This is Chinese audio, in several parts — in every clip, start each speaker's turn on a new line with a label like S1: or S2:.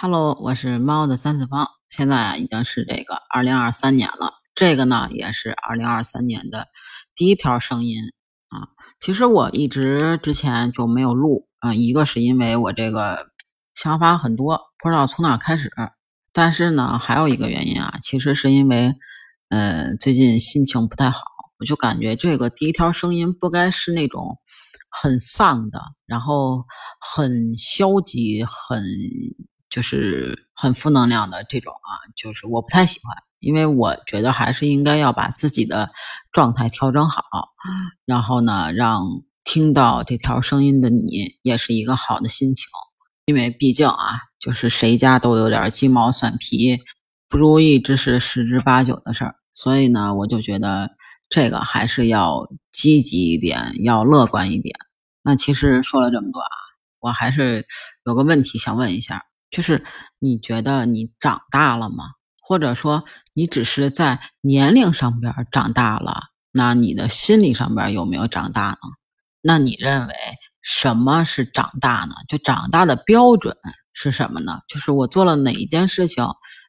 S1: Hello，我是猫的三次方。现在，已经是这个二零二三年了。这个呢，也是二零二三年的第一条声音啊。其实我一直之前就没有录啊，一个是因为我这个想法很多，不知道从哪开始。但是呢，还有一个原因啊，其实是因为呃，最近心情不太好，我就感觉这个第一条声音不该是那种很丧的，然后很消极，很。就是很负能量的这种啊，就是我不太喜欢，因为我觉得还是应该要把自己的状态调整好，然后呢，让听到这条声音的你也是一个好的心情，因为毕竟啊，就是谁家都有点鸡毛蒜皮，不如意之事十之八九的事儿，所以呢，我就觉得这个还是要积极一点，要乐观一点。那其实说了这么多啊，我还是有个问题想问一下。就是你觉得你长大了吗？或者说你只是在年龄上边长大了，那你的心理上边有没有长大呢？那你认为什么是长大呢？就长大的标准是什么呢？就是我做了哪一件事情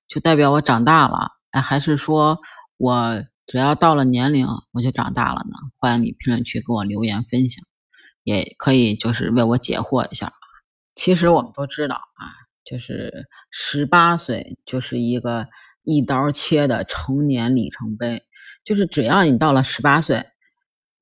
S1: 就代表我长大了？哎，还是说我只要到了年龄我就长大了呢？欢迎你评论区给我留言分享，也可以就是为我解惑一下。其实我们都知道啊。就是十八岁，就是一个一刀切的成年里程碑。就是只要你到了十八岁，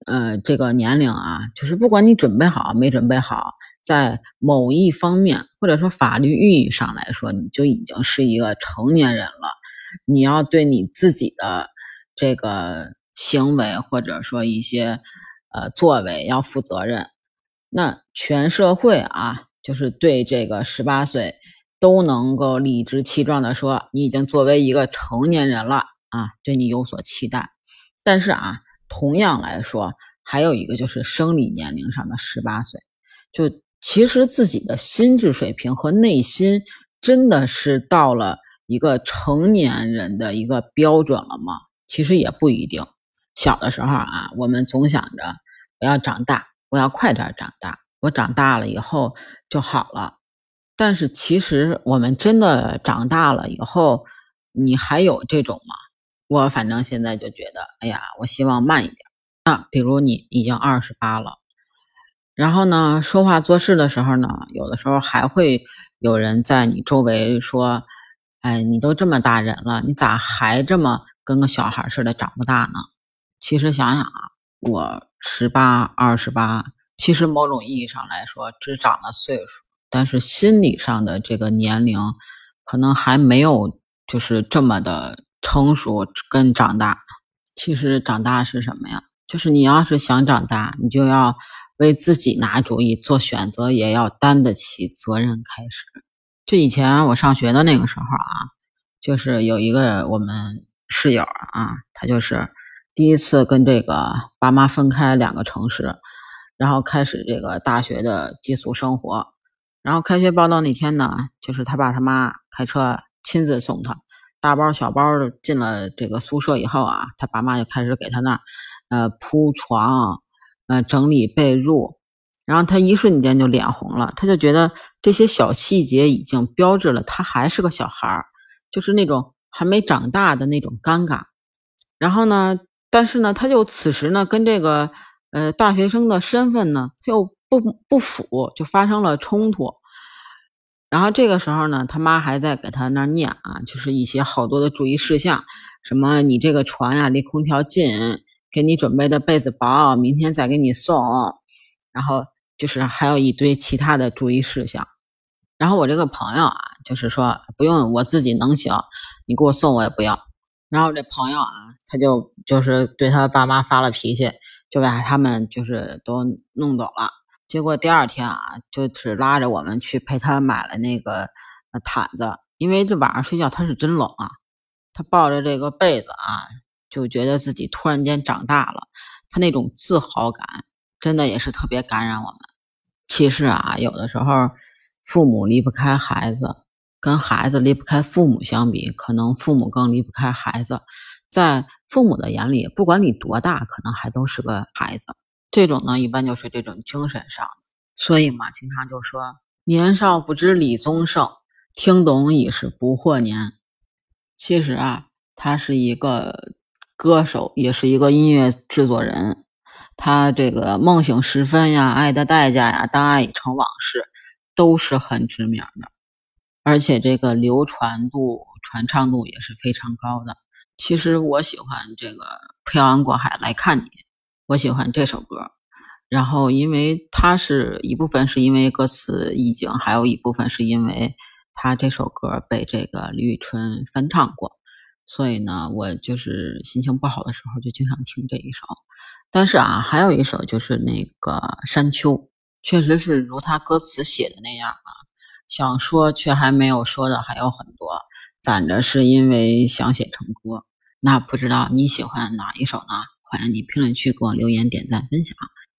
S1: 呃，这个年龄啊，就是不管你准备好没准备好，在某一方面或者说法律意义上来说，你就已经是一个成年人了。你要对你自己的这个行为或者说一些呃作为要负责任。那全社会啊，就是对这个十八岁。都能够理直气壮地说，你已经作为一个成年人了啊，对你有所期待。但是啊，同样来说，还有一个就是生理年龄上的十八岁，就其实自己的心智水平和内心真的是到了一个成年人的一个标准了吗？其实也不一定。小的时候啊，我们总想着我要长大，我要快点长大，我长大了以后就好了。但是其实我们真的长大了以后，你还有这种吗？我反正现在就觉得，哎呀，我希望慢一点。啊，比如你已经二十八了，然后呢，说话做事的时候呢，有的时候还会有人在你周围说：“哎，你都这么大人了，你咋还这么跟个小孩似的长不大呢？”其实想想啊，我十八、二十八，其实某种意义上来说，只长了岁数。但是心理上的这个年龄，可能还没有就是这么的成熟跟长大。其实长大是什么呀？就是你要是想长大，你就要为自己拿主意、做选择，也要担得起责任。开始，就以前我上学的那个时候啊，就是有一个我们室友啊，他就是第一次跟这个爸妈分开两个城市，然后开始这个大学的寄宿生活。然后开学报到那天呢，就是他爸他妈开车亲自送他，大包小包的进了这个宿舍以后啊，他爸妈就开始给他那儿呃铺床，呃整理被褥，然后他一瞬间就脸红了，他就觉得这些小细节已经标志了他还是个小孩儿，就是那种还没长大的那种尴尬。然后呢，但是呢，他就此时呢跟这个呃大学生的身份呢，他又。不不符，就发生了冲突。然后这个时候呢，他妈还在给他那儿念啊，就是一些好多的注意事项，什么你这个床呀离空调近，给你准备的被子薄，明天再给你送。然后就是还有一堆其他的注意事项。然后我这个朋友啊，就是说不用，我自己能行，你给我送我也不要。然后这朋友啊，他就就是对他爸妈发了脾气，就把他们就是都弄走了。结果第二天啊，就只拉着我们去陪他买了那个毯子，因为这晚上睡觉他是真冷啊。他抱着这个被子啊，就觉得自己突然间长大了，他那种自豪感真的也是特别感染我们。其实啊，有的时候父母离不开孩子，跟孩子离不开父母相比，可能父母更离不开孩子。在父母的眼里，不管你多大，可能还都是个孩子。这种呢，一般就是这种精神上的，所以嘛，经常就说年少不知李宗盛，听懂已是不惑年。其实啊，他是一个歌手，也是一个音乐制作人。他这个《梦醒时分》呀，《爱的代价》呀，《当爱已成往事》都是很知名的，而且这个流传度、传唱度也是非常高的。其实我喜欢这个《漂洋过海来看你》，我喜欢这首歌。然后，因为它是一部分是因为歌词意境，还有一部分是因为他这首歌被这个李宇春翻唱过，所以呢，我就是心情不好的时候就经常听这一首。但是啊，还有一首就是那个《山丘》，确实是如他歌词写的那样啊，想说却还没有说的还有很多，攒着是因为想写成歌。那不知道你喜欢哪一首呢？欢迎你评论区给我留言、点赞、分享。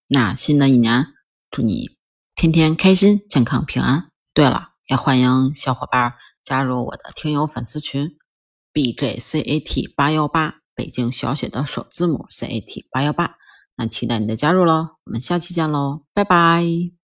S1: 那新的一年，祝你天天开心、健康、平安。对了，也欢迎小伙伴加入我的听友粉丝群：bjcat 八幺八，北京小写的首字母 cat 八幺八。那期待你的加入喽！我们下期见喽，拜拜。